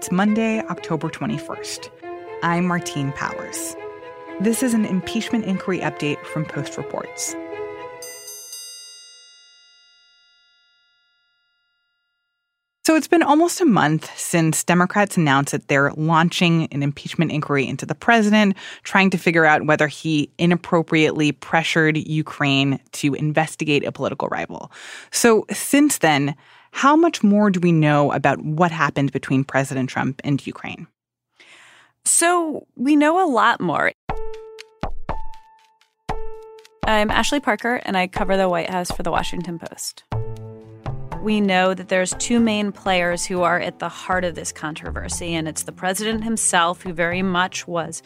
It's Monday, October 21st. I'm Martine Powers. This is an impeachment inquiry update from Post Reports. So it's been almost a month since Democrats announced that they're launching an impeachment inquiry into the president, trying to figure out whether he inappropriately pressured Ukraine to investigate a political rival. So since then, how much more do we know about what happened between President Trump and Ukraine? So we know a lot more. I'm Ashley Parker, and I cover the White House for the Washington Post we know that there's two main players who are at the heart of this controversy, and it's the president himself, who very much was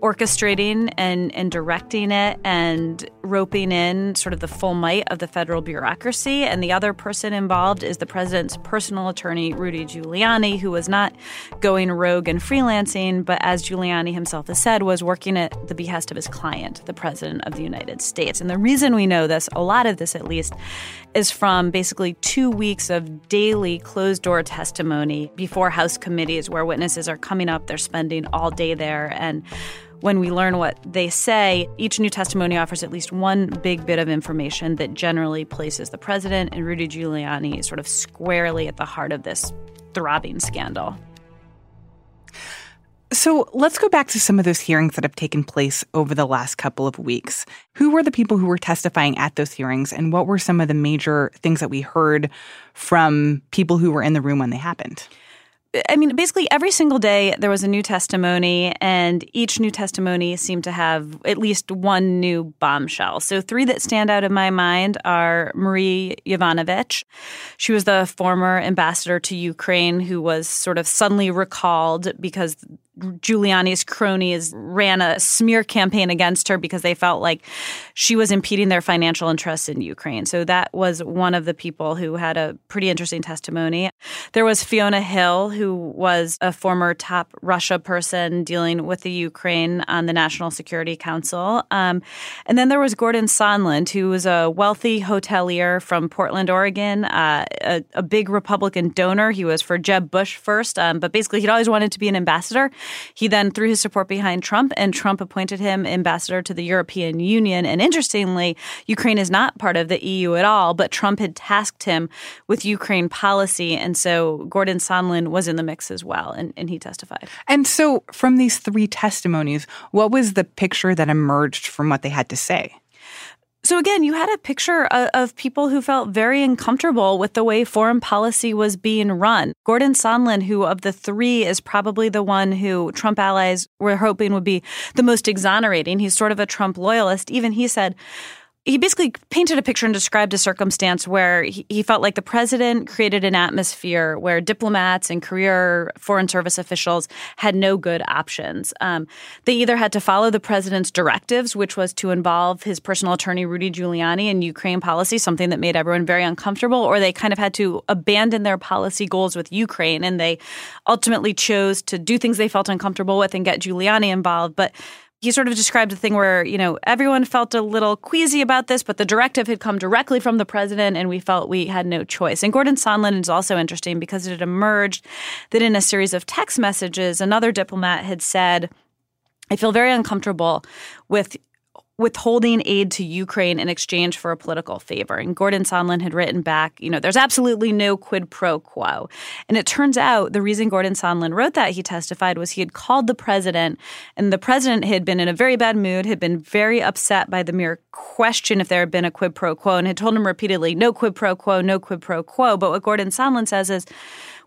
orchestrating and, and directing it and roping in sort of the full might of the federal bureaucracy. And the other person involved is the president's personal attorney, Rudy Giuliani, who was not going rogue and freelancing, but as Giuliani himself has said, was working at the behest of his client, the president of the United States. And the reason we know this, a lot of this at least, is from basically two weeks of daily closed door testimony before House committees where witnesses are coming up, they're spending all day there. And when we learn what they say, each new testimony offers at least one big bit of information that generally places the president and Rudy Giuliani sort of squarely at the heart of this throbbing scandal. So let's go back to some of those hearings that have taken place over the last couple of weeks. Who were the people who were testifying at those hearings, and what were some of the major things that we heard from people who were in the room when they happened? I mean, basically every single day there was a new testimony, and each new testimony seemed to have at least one new bombshell. So, three that stand out in my mind are Marie Yovanovitch. She was the former ambassador to Ukraine who was sort of suddenly recalled because Giuliani's cronies ran a smear campaign against her because they felt like she was impeding their financial interests in Ukraine. So that was one of the people who had a pretty interesting testimony. There was Fiona Hill, who was a former top Russia person dealing with the Ukraine on the National Security Council. Um, and then there was Gordon Sondland, who was a wealthy hotelier from Portland, Oregon, uh, a, a, big Republican donor. He was for Jeb Bush first, um, but basically he'd always wanted to be an ambassador. He then threw his support behind Trump, and Trump appointed him ambassador to the European Union. And interestingly, Ukraine is not part of the EU at all, but Trump had tasked him with Ukraine policy. And so Gordon Sondland was in the mix as well, and, and he testified. And so, from these three testimonies, what was the picture that emerged from what they had to say? So again, you had a picture of, people who felt very uncomfortable with the way foreign policy was being run. Gordon Sondland, who of the three is probably the one who Trump allies were hoping would be the most exonerating. He's sort of a Trump loyalist. Even he said, he basically painted a picture and described a circumstance where he, he, felt like the president created an atmosphere where diplomats and career foreign service officials had no good options. Um, they either had to follow the president's directives, which was to involve his personal attorney Rudy Giuliani in Ukraine policy, something that made everyone very uncomfortable, or they kind of had to abandon their policy goals with Ukraine, and they ultimately chose to do things they felt uncomfortable with and get Giuliani involved. But he sort of described a thing where, you know, everyone felt a little queasy about this, but the directive had come directly from the president and we felt we had no choice. And Gordon Sondland is also interesting because it had emerged that in a series of text messages, another diplomat had said, I feel very uncomfortable with withholding aid to Ukraine in exchange for a political favor. And Gordon Sondland had written back, you know, there's absolutely no quid pro quo. And it turns out the reason Gordon Sondland wrote that, he testified, was he had called the president, and the president had been in a very bad mood, had been very upset by the mere question if there had been a quid pro quo, and had told him repeatedly, no quid pro quo, no quid pro quo. But what Gordon Sondland says is,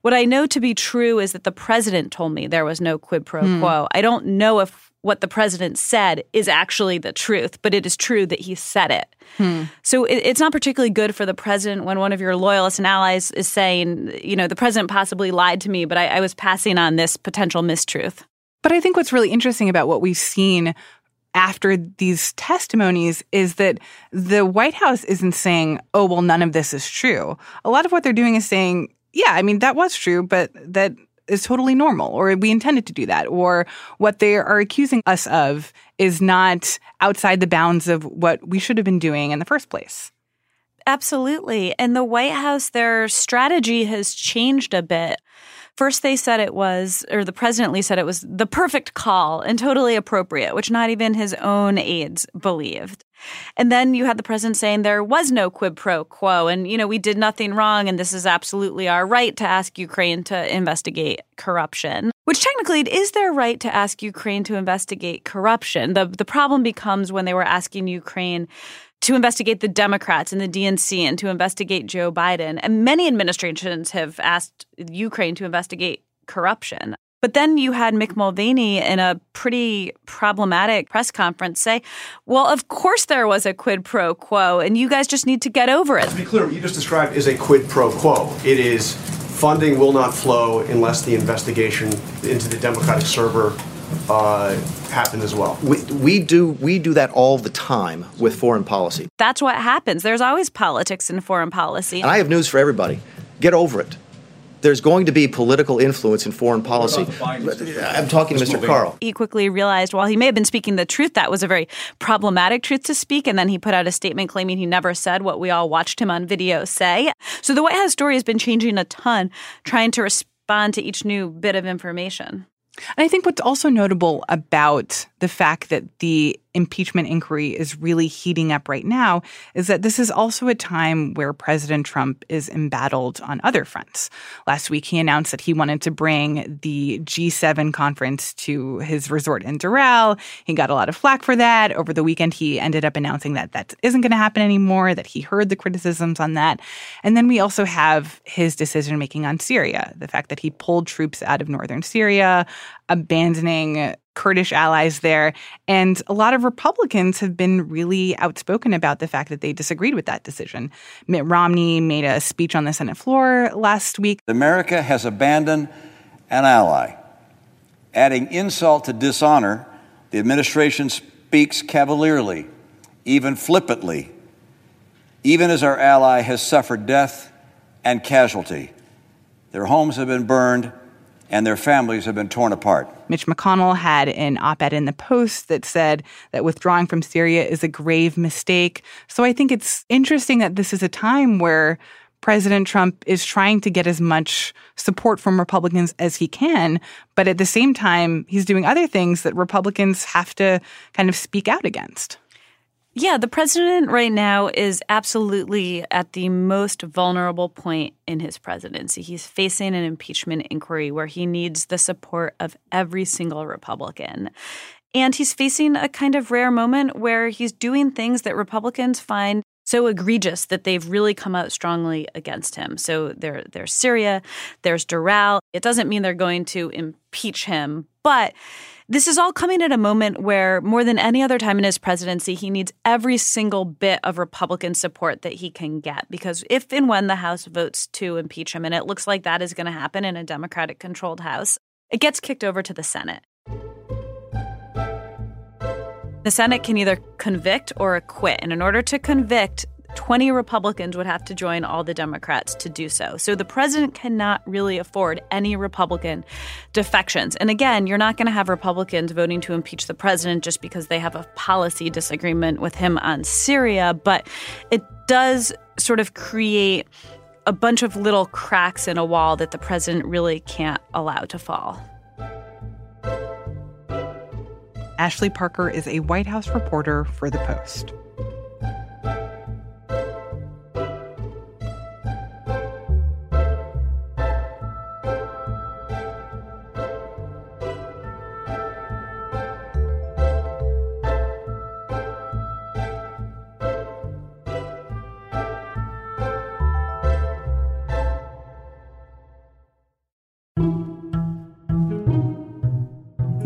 what I know to be true is that the president told me there was no quid pro hmm. quo. I don't know if what the president said is actually the truth, but it is true that he said it. Hmm. So it, it's not particularly good for the president when one of your loyalists and allies is saying, you know, the president possibly lied to me, but I, I was passing on this potential mistruth. But I think what's really interesting about what we've seen after these testimonies is that the White House isn't saying, oh, well, none of this is true. A lot of what they're doing is saying, yeah, I mean, that was true, but that is totally normal or we intended to do that or what they are accusing us of is not outside the bounds of what we should have been doing in the first place. Absolutely. And the White House, their strategy has changed a bit First, they said it was, or the president at least said it was the perfect call and totally appropriate, which not even his own aides believed. And then you had the president saying there was no quid pro quo and, you know, we did nothing wrong and this is absolutely our right to ask Ukraine to investigate corruption. Which technically it is their right to ask Ukraine to investigate corruption. The the problem becomes when they were asking Ukraine to investigate the Democrats and the DNC and to investigate Joe Biden. And many administrations have asked Ukraine to investigate corruption. But then you had Mick Mulvaney in a pretty problematic press conference say, well, of course there was a quid pro quo, and you guys just need to get over it. To be clear, what you just described is a quid pro quo. It is funding will not flow unless the investigation into the Democratic server uh, happen as well. We, we do we do that all the time with foreign policy. That's what happens. There's always politics in foreign policy. And I have news for everybody. Get over it. There's going to be political influence in foreign policy. I'm talking to Mr. Karl. He quickly realized while he may have been speaking the truth, that was a very problematic truth to speak. And then he put out a statement claiming he never said what we all watched him on video say. So the White House story has been changing a ton, trying to respond to each new bit of information. And I think what's also notable about the fact that the impeachment inquiry is really heating up right now is that this is also a time where President Trump is embattled on other fronts. Last week, he announced that he wanted to bring the G7 conference to his resort in Doral. He got a lot of flack for that. Over the weekend, he ended up announcing that that isn't going to happen anymore, that he heard the criticisms on that. And then we also have his decision making on Syria, the fact that he pulled troops out of northern Syria, abandoning Kurdish allies there. And a lot of Republicans have been really outspoken about the fact that they disagreed with that decision. Mitt Romney made a speech on the Senate floor last week. America has abandoned an ally. Adding insult to dishonor, the administration speaks cavalierly, even flippantly, even as our ally has suffered death and casualty. Their homes have been burned and their families have been torn apart. Mitch McConnell had an op ed in the Post that said that withdrawing from Syria is a grave mistake. So I think it's interesting that this is a time where President Trump is trying to get as much support from Republicans as he can, but at the same time, he's doing other things that Republicans have to kind of speak out against. Yeah, the president right now is absolutely at the most vulnerable point in his presidency. He's facing an impeachment inquiry where he needs the support of every single Republican. And he's facing a kind of rare moment where he's doing things that Republicans find so egregious that they've really come out strongly against him. So there, there's Syria, there's Doral. It doesn't mean they're going to impeach him, but this is all coming at a moment where, more than any other time in his presidency, he needs every single bit of Republican support that he can get. Because if and when the House votes to impeach him, and it looks like that is going to happen in a Democratic controlled House, it gets kicked over to the Senate. The Senate can either convict or acquit. And in order to convict, 20 Republicans would have to join all the Democrats to do so. So the president cannot really afford any Republican defections. And again, you're not going to have Republicans voting to impeach the president just because they have a policy disagreement with him on Syria, but it does sort of create a bunch of little cracks in a wall that the president really can't allow to fall. Ashley Parker is a White House reporter for The Post.